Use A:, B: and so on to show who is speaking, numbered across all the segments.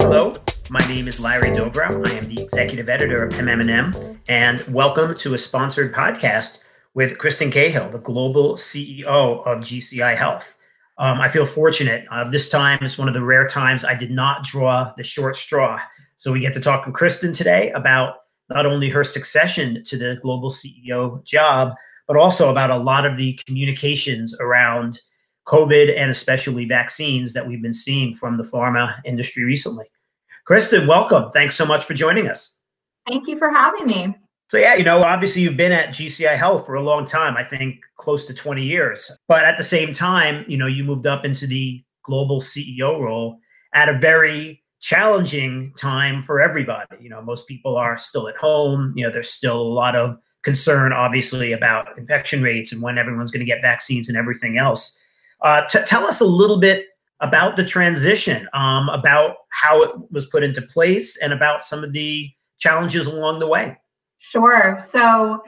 A: Hello, my name is Larry Dobrow. I am the executive editor of MM&M, and welcome to a sponsored podcast with Kristin Cahill, the global CEO of GCI Health. Um, I feel fortunate. Uh, this time is one of the rare times I did not draw the short straw. So we get to talk with Kristin today about not only her succession to the global CEO job, but also about a lot of the communications around COVID and especially vaccines that we've been seeing from the pharma industry recently. Kristin, welcome. Thanks so much for joining us.
B: Thank you for having me.
A: So yeah, you know, obviously you've been at GCI Health for a long time, I think close to 20 years. But at the same time, you know, you moved up into the global CEO role at a very challenging time for everybody. You know, most people are still at home, you know, there's still a lot of concern obviously about infection rates and when everyone's going to get vaccines and everything else. Uh, tell us a little bit about the transition, um, about how it was put into place, and about some of the challenges along the way.
B: Sure. So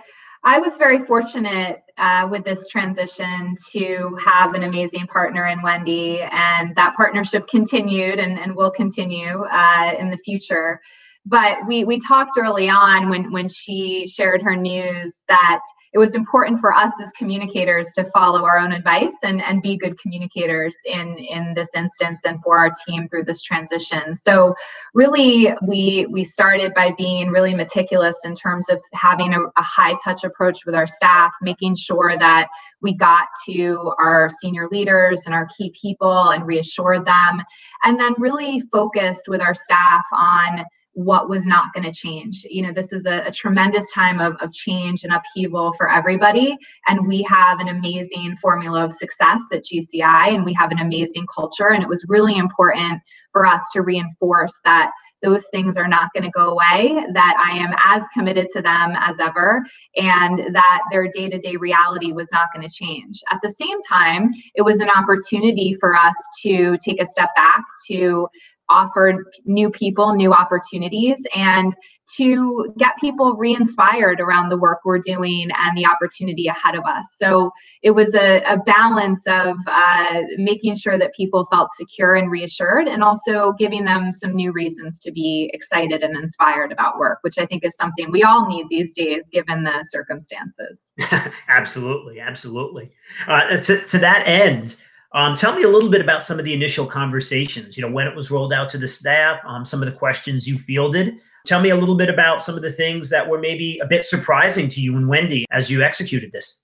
B: I was very fortunate uh, with this transition to have an amazing partner in Wendy, and that partnership continued and, and will continue uh, in the future. But we we talked early on when when she shared her news that it was important for us as communicators to follow our own advice and, and be good communicators in, in this instance and for our team through this transition. So really we we started by being really meticulous in terms of having a, a high touch approach with our staff, making sure that we got to our senior leaders and our key people and reassured them, and then really focused with our staff on what was not going to change. You know, this is a, a, tremendous time of, of change and upheaval for everybody. And we have an amazing formula of success at GCI, and we have an amazing culture. And it was really important for us to reinforce that those things are not going to go away, that I am as committed to them as ever, and that their day to day reality was not going to change. At the same time, it was an opportunity for us to take a step back to offered new people new opportunities and to get people re-inspired around the work we're doing and the opportunity ahead of us. So it was a, a balance of uh, making sure that people felt secure and reassured and also giving them some new reasons to be excited and inspired about work which i think is something we all need these days given the circumstances.
A: Absolutely absolutely. Uh, to, to that end um, tell me a little bit about some of the initial conversations, you know, when it was rolled out to the staff, um, some of the questions you fielded. Tell me a little bit about some of the things that were maybe a bit surprising to you and Wendy as you executed this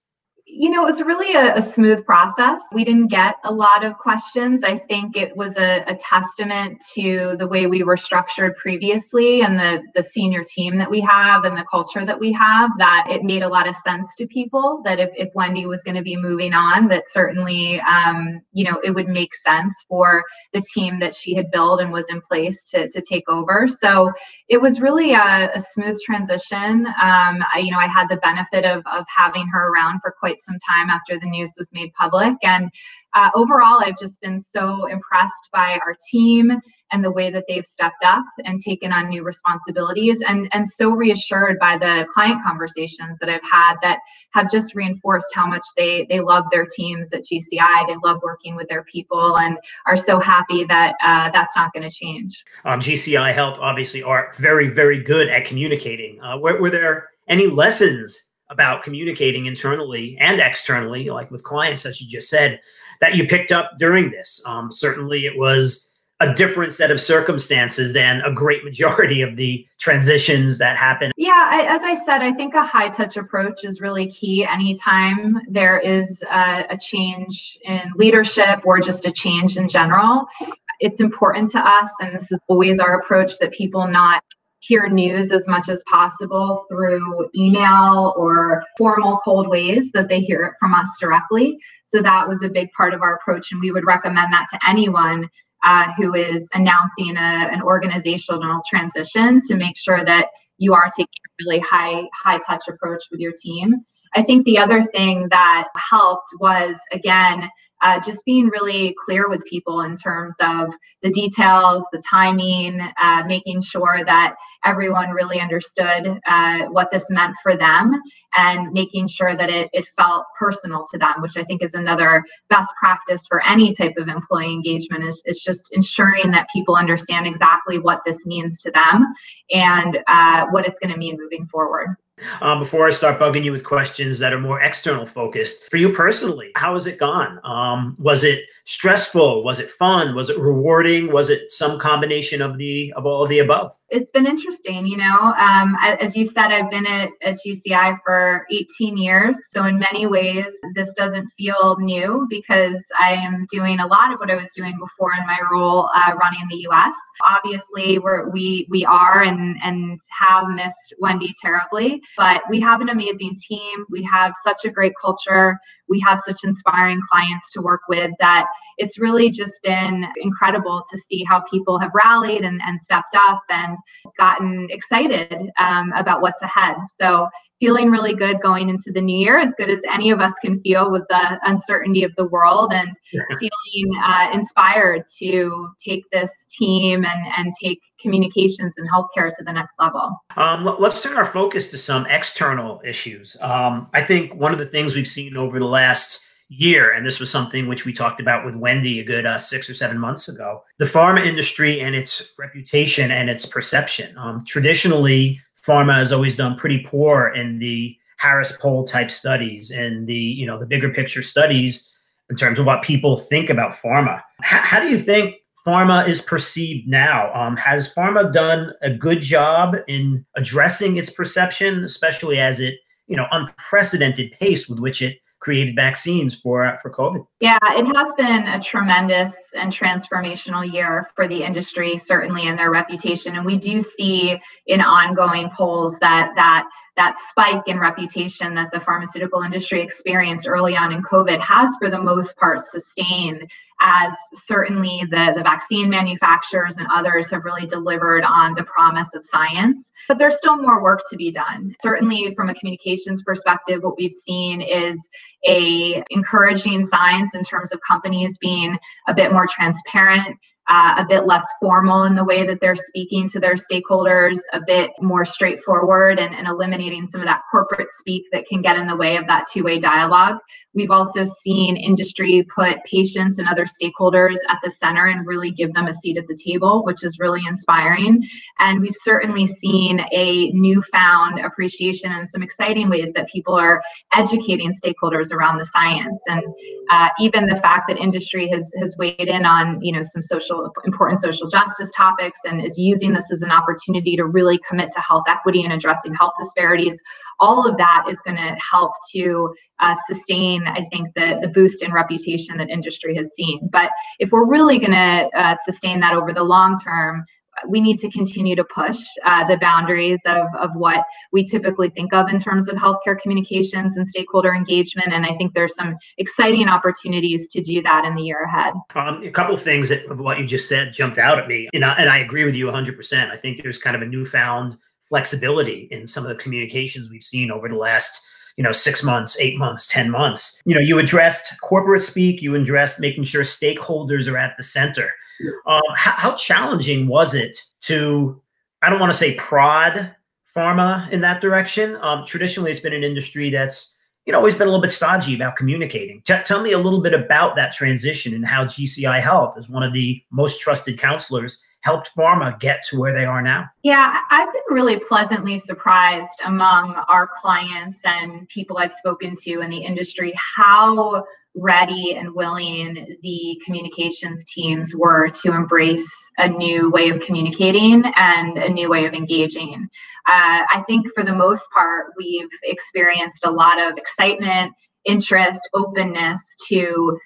B: you know, it was really a, a, smooth process. We didn't get a lot of questions. I think it was a, a, testament to the way we were structured previously and the, the senior team that we have and the culture that we have that it made a lot of sense to people that if, if Wendy was going to be moving on, that certainly, um, you know, it would make sense for the team that she had built and was in place to, to take over. So it was really a, a smooth transition. Um, I, you know, I had the benefit of, of having her around for quite some time after the news was made public. And uh, overall, I've just been so impressed by our team and the way that they've stepped up and taken on new responsibilities, and, and so reassured by the client conversations that I've had that have just reinforced how much they, they love their teams at GCI. They love working with their people and are so happy that uh, that's not going to change.
A: Um, GCI Health obviously are very, very good at communicating. Uh, were, were there any lessons about communicating internally and externally, like with clients, as you just said, that you picked up during this? Um, certainly, it was a different set of circumstances than a great majority of the transitions that happen.
B: Yeah, I, as I said, I think a high touch approach is really key. Anytime there is a, a change in leadership or just a change in general, it's important to us, and this is always our approach that people not hear news as much as possible through email or formal cold ways that they hear it from us directly. So that was a big part of our approach, and we would recommend that to anyone uh, who is announcing a, an organizational transition to make sure that you are taking a really high high touch approach with your team. I think the other thing that helped was again uh, just being really clear with people in terms of the details, the timing, uh, making sure that everyone really understood uh, what this meant for them and making sure that it, it felt personal to them, which I think is another best practice for any type of employee engagement is, is just ensuring that people understand exactly what this means to them and uh, what it's going to mean moving forward.
A: Um, before I start bugging you with questions that are more external focused, for you personally, how has it gone? Um, was it stressful? Was it fun? Was it rewarding? Was it some combination of the of all of the above?
B: It's been interesting, you know. Um, as you said, I've been at, at GCI for 18 years, so in many ways, this doesn't feel new because I am doing a lot of what I was doing before in my role uh, running the U.S. Obviously, we're, we we are and and have missed Wendy terribly, but we have an amazing team. We have such a great culture. We have such inspiring clients to work with that it's really just been incredible to see how people have rallied and, and stepped up and gotten excited um, about what's ahead. So feeling really good going into the new year, as good as any of us can feel with the uncertainty of the world, and feeling uh, inspired to take this team and, and take communications and healthcare to the next level.
A: Um, let's turn our focus to some external issues. Um, I think one of the things we've seen over the last year, and this was something which we talked about with Wendy a good uh, six or seven months ago. The pharma industry and its reputation and its perception. Um, traditionally, pharma has always done pretty poor in the Harris poll type studies and the you know the bigger picture studies in terms of what people think about pharma. H- how do you think pharma is perceived now? Um, has pharma done a good job in addressing its perception, especially as it you know unprecedented pace with which it created vaccines for for COVID.
B: Yeah, it has been a tremendous and transformational year for the industry, certainly in their reputation. And we do see in ongoing polls that that that spike in reputation that the pharmaceutical industry experienced early on in COVID has, for the most part, sustained as certainly the, the vaccine manufacturers and others have really delivered on the promise of science. But there's still more work to be done. Certainly from a communications perspective, what we've seen is a encouraging signs in terms of companies being a bit more transparent uh, a bit less formal in the way that they're speaking to their stakeholders, a bit more straightforward, and, and eliminating some of that corporate speak that can get in the way of that two way dialogue. We've also seen industry put patients and other stakeholders at the center and really give them a seat at the table, which is really inspiring. And we've certainly seen a newfound appreciation and some exciting ways that people are educating stakeholders around the science. And uh, even the fact that industry has, has weighed in on you know some social important social justice topics and is using this as an opportunity to really commit to health equity and addressing health disparities all of that is going to help to uh, sustain, I think, the, the boost in reputation that industry has seen. But if we're really going to uh, sustain that over the long term, we need to continue to push uh, the boundaries of, of what we typically think of in terms of healthcare communications and stakeholder engagement. And I think there's some exciting opportunities to do that in the year ahead.
A: Um, a couple of things that, of what you just said jumped out at me. and I agree with you 100%. I think there's kind of a newfound flexibility in some of the communications we've seen over the last you know six months eight months ten months. You know you addressed corporate speak you addressed making sure stakeholders are at the center. Um, how, how, challenging was it to i don't want to say prod pharma in that direction. Um, traditionally it's been an industry that's you know always been a little bit stodgy about communicating. T- tell me a little bit about that transition and how gci health as one of the most trusted counselors helped pharma get to where they are now?
B: Yeah, I've been really pleasantly surprised among our clients and people I've spoken to in the industry how ready and willing the communications teams were to embrace a new way of communicating and a new way of engaging. Uh, I think for the most part, we've experienced a lot of excitement, interest, openness to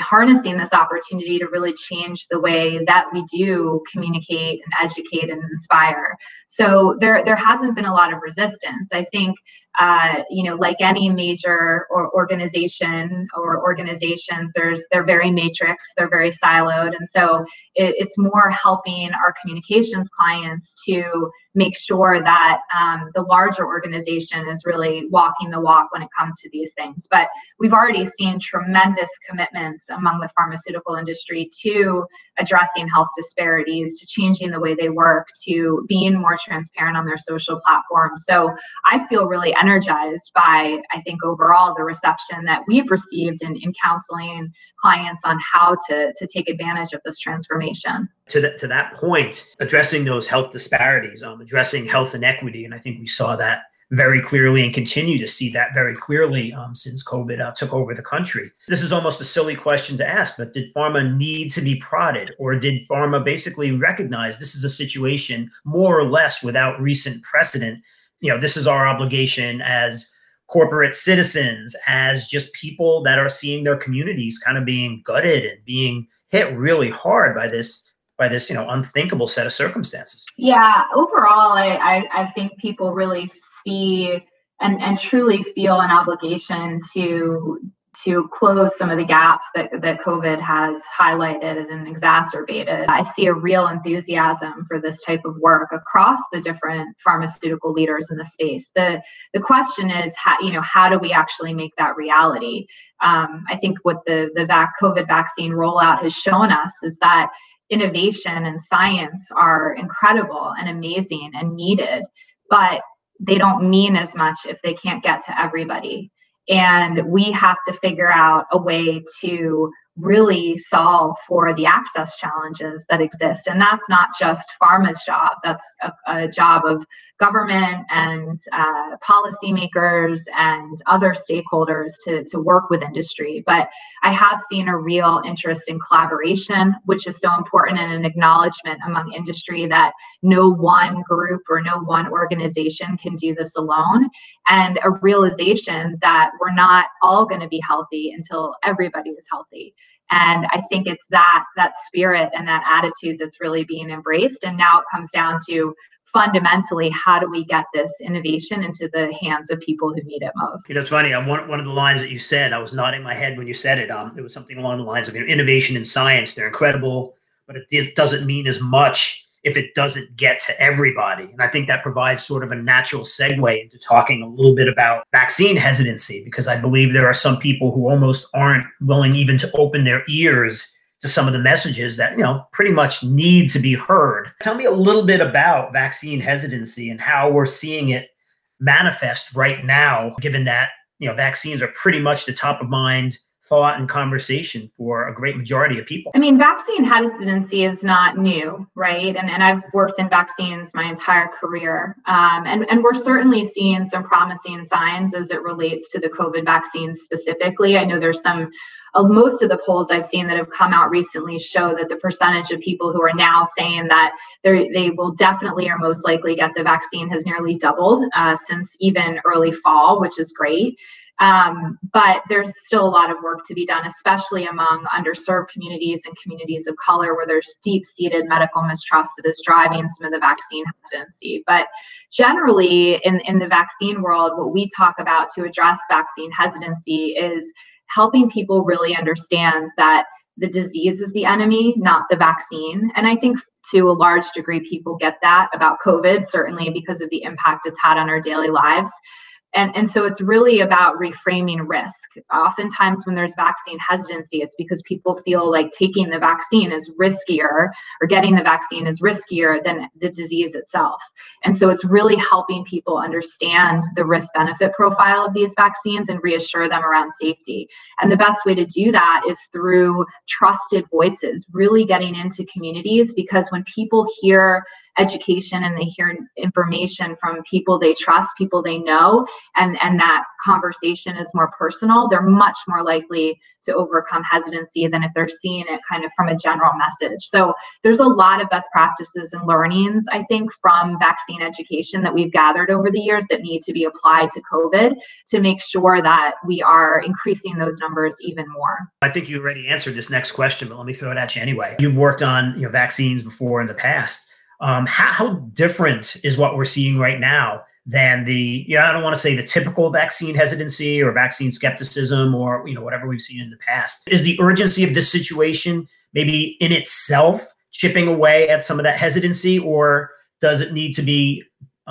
B: harnessing this opportunity to really change the way that we do communicate and educate and inspire. So there there hasn't been a lot of resistance. I think uh, you know, like any major or organization or organizations, there's they're very matrix, they're very siloed, and so it, it's more helping our communications clients to make sure that um, the larger organization is really walking the walk when it comes to these things. But we've already seen tremendous commitments among the pharmaceutical industry to addressing health disparities, to changing the way they work, to being more transparent on their social platforms. So I feel really energized by, I think, overall the reception that we've received in, in counseling clients on how to, to take advantage of this transformation.
A: To, the, to that point, addressing those health disparities, um, addressing health inequity, and I think we saw that very clearly and continue to see that very clearly um, since COVID uh, took over the country. This is almost a silly question to ask, but did pharma need to be prodded, or did pharma basically recognize this is a situation more or less without recent precedent? You know, this is our obligation as corporate citizens, as just people that are seeing their communities kind of being gutted and being hit really hard by this by this you know unthinkable set of circumstances.
B: Yeah overall I, I, I think people really see and, and truly feel an obligation to to close some of the gaps that, that COVID has highlighted and exacerbated. I see a real enthusiasm for this type of work across the different pharmaceutical leaders in the space. The the question is how you know how do we actually make that reality? Um, I think what the the vac- COVID vaccine rollout has shown us is that innovation and science are incredible and amazing and needed, but they don't mean as much if they can't get to everybody. And we have to figure out a way to really solve for the access challenges that exist. And that's not just pharma's job, that's a, a job of government and uh, policymakers and other stakeholders to, to work with industry. But I have seen a real interest in collaboration, which is so important, and an acknowledgement among industry that no one group or no one organization can do this alone, and a realization that we're not all going to be healthy until everybody is healthy and i think it's that that spirit and that attitude that's really being embraced and now it comes down to fundamentally how do we get this innovation into the hands of people who need it most
A: you know it's funny i'm one, one of the lines that you said i was nodding my head when you said it um it was something along the lines of you know, innovation in science they're incredible but it doesn't mean as much if it doesn't get to everybody. And I think that provides sort of a natural segue into talking a little bit about vaccine hesitancy, because I believe there are some people who almost aren't willing even to open their ears to some of the messages that you know pretty much need to be heard. Tell me a little bit about vaccine hesitancy and how we're seeing it manifest right now, given that you know vaccines are pretty much the top of mind thought and conversation for a great majority of people.
B: I mean, vaccine hesitancy is not new, right? And, and I've worked in vaccines my entire career. Um, and, and we're certainly seeing some promising signs as it relates to the COVID vaccine specifically. I know there's some uh, most of the polls I've seen that have come out recently show that the percentage of people who are now saying that they will definitely or most likely get the vaccine has nearly doubled uh, since even early fall, which is great. Um, but there's still a lot of work to be done, especially among underserved communities and communities of color where there's deep seated medical mistrust that is driving some of the vaccine hesitancy. But generally, in, in the vaccine world, what we talk about to address vaccine hesitancy is helping people really understand that the disease is the enemy, not the vaccine. And I think to a large degree, people get that about COVID, certainly because of the impact it's had on our daily lives. And, and so it's really about reframing risk. Oftentimes, when there's vaccine hesitancy, it's because people feel like taking the vaccine is riskier or getting the vaccine is riskier than the disease itself. And so it's really helping people understand the risk benefit profile of these vaccines and reassure them around safety. And the best way to do that is through trusted voices, really getting into communities because when people hear education and they hear information from people they trust, people they know, and, and that conversation is more personal, they're much more likely to overcome hesitancy than if they're seeing it kind of from a general message. So there's a lot of best practices and learnings, I think, from vaccine education that we've gathered over the years that need to be applied to COVID to make sure that we are increasing those numbers even more.
A: I think you already answered this next question, but let me throw it at you anyway. You've worked on you know vaccines before in the past. Um, how, how different is what we're seeing right now than the you know I don't want to say the typical vaccine hesitancy or vaccine skepticism or you know whatever we've seen in the past. Is the urgency of this situation maybe in itself chipping away at some of that hesitancy, or does it need to be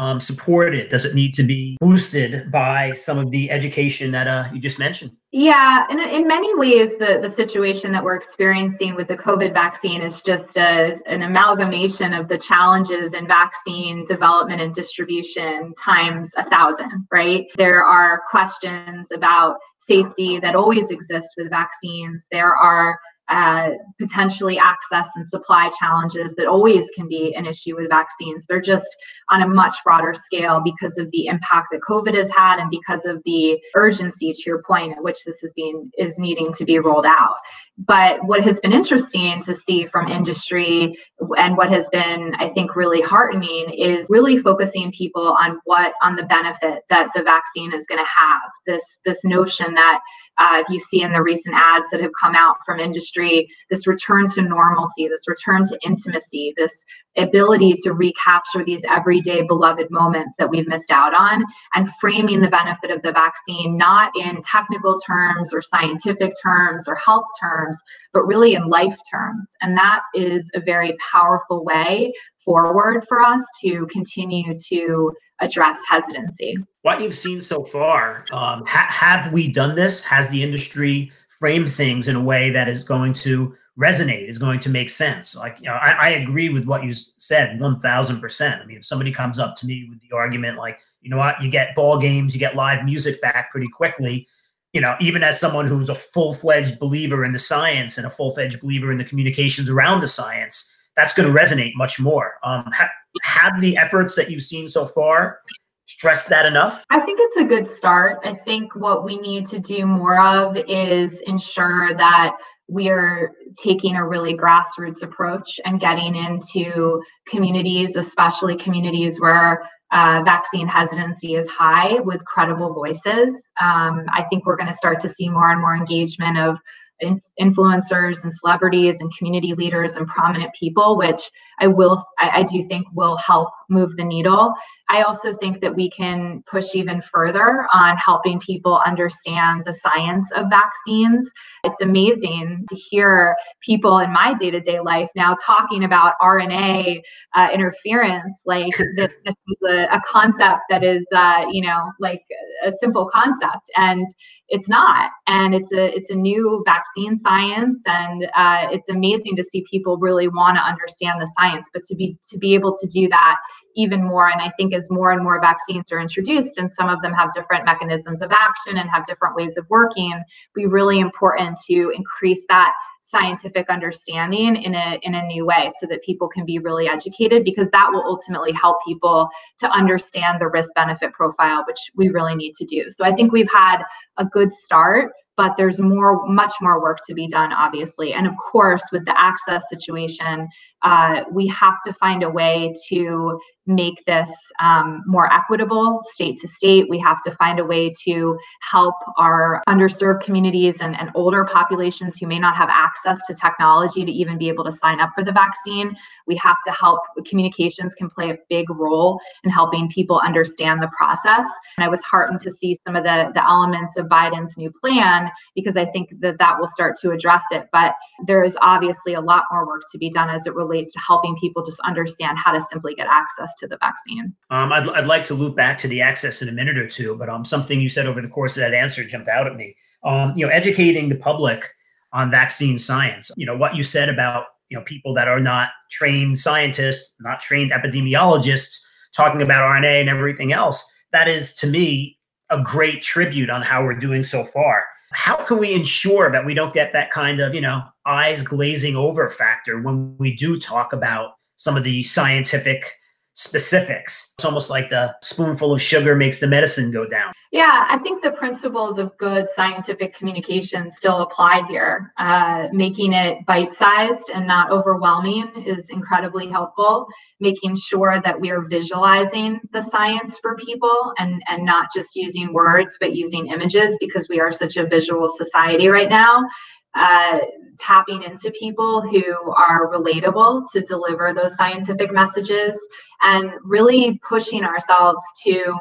A: um, supported? Does it need to be boosted by some of the education that uh, you just mentioned?
B: Yeah, in, in many ways, the, the situation that we're experiencing with the COVID vaccine is just a, an amalgamation of the challenges in vaccine development and distribution times a thousand, right? There are questions about safety that always exist with vaccines. There are uh, potentially access and supply challenges that always can be an issue with vaccines. They're just on a much broader scale because of the impact that COVID has had and because of the urgency, to your point, at which this is being is needing to be rolled out. But what has been interesting to see from industry and what has been, I think, really heartening is really focusing people on what on the benefit that the vaccine is going to have. This this notion that uh, you see in the recent ads that have come out from industry, this return to normalcy, this return to intimacy, this ability to recapture these everyday beloved moments that we've missed out on, and framing the benefit of the vaccine not in technical terms or scientific terms or health terms, but really in life terms. And that is a very powerful way forward for us to continue to address hesitancy.
A: What you've seen so far, um, ha- have we done this? Has the industry framed things in a way that is going to resonate, is going to make sense? Like, you know, I, I agree with what you said, one thousand percent. I mean, if somebody comes up to me with the argument like, you know what, you get ball games, you get live music back pretty quickly. You know, even as someone who's a full fledged believer in the science and a full fledged believer in the communications around the science, that's going to resonate much more. Um, ha- have the efforts that you've seen so far stressed that enough?
B: I think it's a good start. I think what we need to do more of is ensure that we are taking a really grassroots approach and getting into communities, especially communities where uh, vaccine hesitancy is high with credible voices. Um, I think we're going to start to see more and more engagement of in, influencers and celebrities and community leaders and prominent people, which I will, I, I do think will help move the needle. I also think that we can push even further on helping people understand the science of vaccines. It's amazing to hear people in my day to day life now talking about RNA uh, interference, like this, this is a, a, concept that is, uh, you know, like a simple concept, and it's not. And it's a it's a new vaccine science, and uh, it's amazing to see people really want to understand the science. But to be to be able to do that even more. And I think as more and more vaccines are introduced, and some of them have different mechanisms of action and have different ways of working, be really important to increase that scientific understanding in a in a new way so that people can be really educated because that will ultimately help people to understand the risk benefit profile which we really need to do so i think we've had a good start but there's more much more work to be done obviously and of course with the access situation uh, we have to find a way to make this um, more equitable state to state. We have to find a way to help our underserved communities and, and older populations who may not have access to technology to even be able to sign up for the vaccine. We have to help, communications can play a big role in helping people understand the process. And I was heartened to see some of the, the elements of Biden's new plan because I think that that will start to address it. But there is obviously a lot more work to be done as it relates to helping people just understand how to simply get access to the vaccine.
A: Um, I'd, I'd like to loop back to the access in a minute or two, but um, something you said over the course of that answer jumped out at me. Um, you know, educating the public on vaccine science. You know, what you said about you know people that are not trained scientists, not trained epidemiologists, talking about RNA and everything else. That is to me a great tribute on how we're doing so far. How can we ensure that we don't get that kind of, you know, eyes glazing over factor when we do talk about some of the scientific specifics. It's almost like the spoonful of sugar makes the medicine go down.
B: Yeah, I think the principles of good scientific communication still apply here. Uh, making it bite sized and not overwhelming is incredibly helpful. Making sure that we are visualizing the science for people and, and not just using words, but using images because we are such a visual society right now. Uh, tapping into people who are relatable to deliver those scientific messages and really pushing ourselves to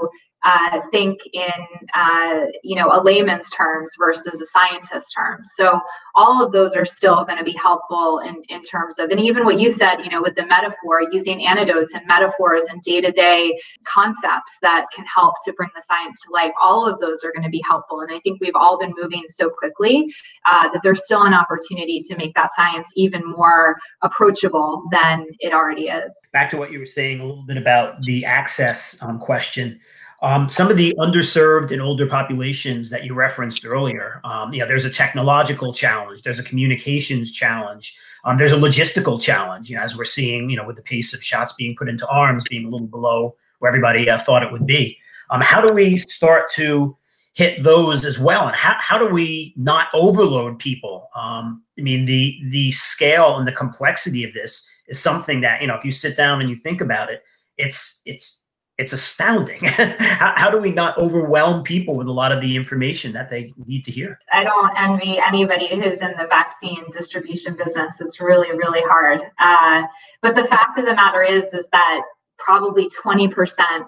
B: uh, think in uh, you know a layman's terms versus a scientist's terms. So all of those are still going to be helpful in, in terms of and even what you said, you know, with the metaphor, using anecdotes and metaphors and day-to-day concepts that can help to bring the science to life. All of those are going to be helpful. And I think we've all been moving so quickly uh, that there's still an opportunity to make that science even more approachable than it already is.
A: Back to what you were saying a little bit about the access um, question. Um, some of the underserved and older populations that you referenced earlier, um, you know, there's a technological challenge, there's a communications challenge, um, there's a logistical challenge. You know, as we're seeing, you know, with the pace of shots being put into arms being a little below where everybody uh, thought it would be. Um, how do we start to hit those as well, and how how do we not overload people? Um, I mean, the the scale and the complexity of this is something that you know, if you sit down and you think about it, it's it's it's astounding. how, how, do we not overwhelm people with a lot of the information that they need to hear?
B: I don't envy anybody who's in the vaccine distribution business. It's really, really hard. Uh, but the fact of the matter is, is that probably 20%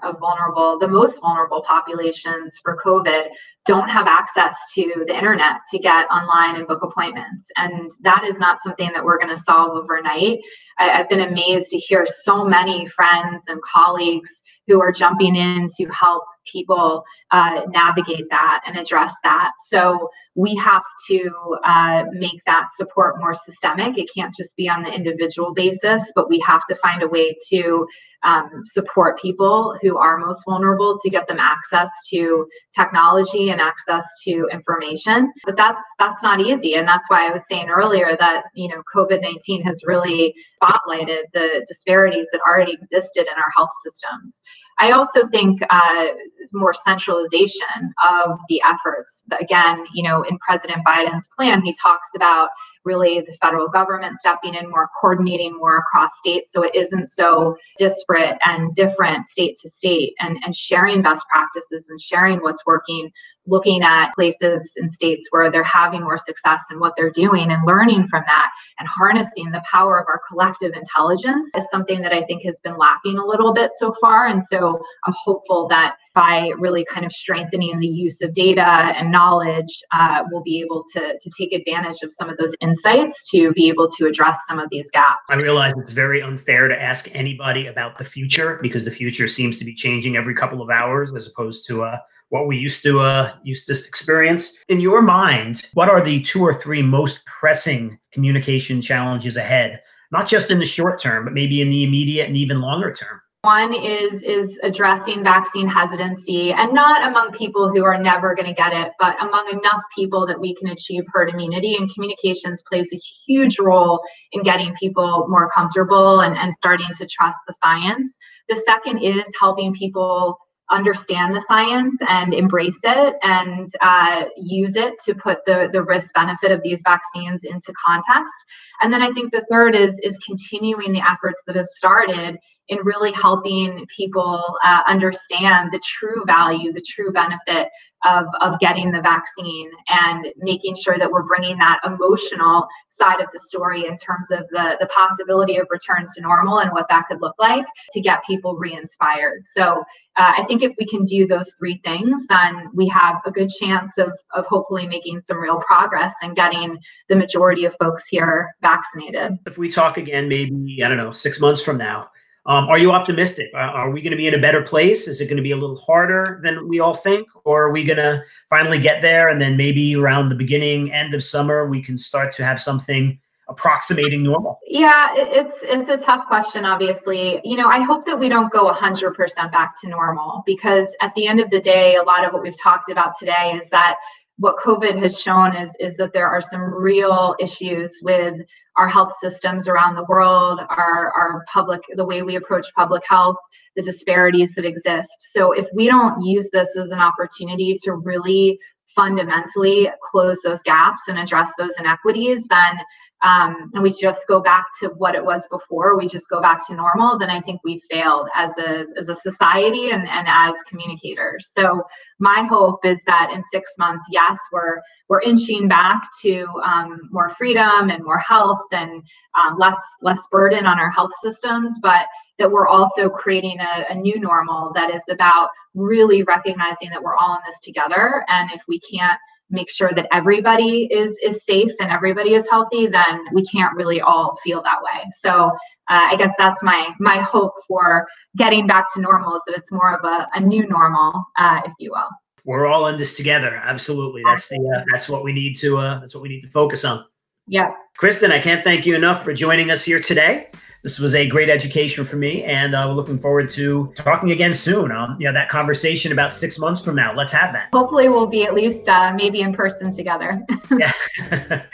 B: of vulnerable, the most vulnerable populations for COVID don't have access to the internet to get online and book appointments. And that is not something that we're going to solve overnight. I, I've been amazed to hear so many friends and colleagues who are jumping in to help people uh, navigate that and address that. So we have to uh, make that support more systemic. It can't just be on the individual basis, but we have to find a way to um, support people who are most vulnerable to get them access to technology and access to information. But that's that's not easy, and that's why I was saying earlier that you know COVID nineteen has really spotlighted the disparities that already existed in our health systems. I also think uh, more centralization of the efforts. Again, you know, in President Biden's plan, he talks about really the federal government stepping in more, coordinating more across states so it isn't so disparate and different state to state and, and sharing best practices and sharing what's working looking at places and states where they're having more success and what they're doing and learning from that and harnessing the power of our collective intelligence is something that I think has been lacking a little bit so far. And so I'm hopeful that by really kind of strengthening the use of data and knowledge, uh, we'll be able to, to take advantage of some of those insights to be able to address some of these gaps.
A: I realize it's very unfair to ask anybody about the future because the future seems to be changing every couple of hours as opposed to uh, what we used to uh, used to experience. In your mind, what are the two or three most pressing communication challenges ahead? Not just in the short term, but maybe in the immediate and even longer term.
B: One is is addressing vaccine hesitancy, and not among people who are never going to get it, but among enough people that we can achieve herd immunity. And communications plays a huge role in getting people more comfortable and, and starting to trust the science. The second is helping people understand the science and embrace it and uh, use it to put the, the risk benefit of these vaccines into context. And then I think the third is is continuing the efforts that have started in really helping people uh, understand the true value, the true benefit of, of getting the vaccine and making sure that we're bringing that emotional side of the story in terms of the, the possibility of returns to normal and what that could look like to get people re-inspired. So uh, I think if we can do those three things, then we have a good chance of, of hopefully making some real progress and getting the majority of folks here vaccinated.
A: If we talk again, maybe, I don't know, six months from now, um, are you optimistic? Are we going to be in a better place? Is it going to be a little harder than we all think? Or are we going to finally get there and then maybe around the beginning, end of summer, we can start to have something approximating normal?
B: Yeah, it's it's a tough question obviously. You know, I hope that we don't go 100% back to normal because at the end of the day, a lot of what we've talked about today is that what COVID has shown is, is that there are some real issues with our health systems around the world, our, our public, the way we approach public health, the disparities that exist. So if we don't use this as an opportunity to really fundamentally close those gaps and address those inequities, then um, and we just go back to what it was before, we just go back to normal, then I think we failed as a as a society and, and as communicators. So my hope is that in six months, yes, we're we're inching back to um, more freedom and more health and um, less less burden on our health systems, but that we're also creating a, a new normal that is about really recognizing that we're all in this together. And if we can't make sure that everybody is is safe and everybody is healthy, then we can't really all feel that way. So uh, I guess that's my my hope for getting back to normal is that it's more of a, a new normal, uh, if you will.
A: We're all in this together. Absolutely, that's the uh, that's what we need to uh, that's what we need to focus on.
B: Yeah,
A: Kristin, I can't thank you enough for joining us here today. This was a great education for me, and uh, we're looking forward to talking again soon. Um, you know, that conversation about six months from now. Let's have that.
B: Hopefully, we'll be at least uh, maybe in person together.
A: yeah.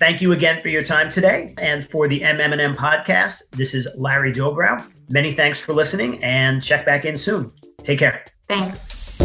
A: Thank you again for your time today, and for the MM&M podcast. This is Larry Dobrow. Many thanks for listening, and check back in soon. Take care.
B: Thanks.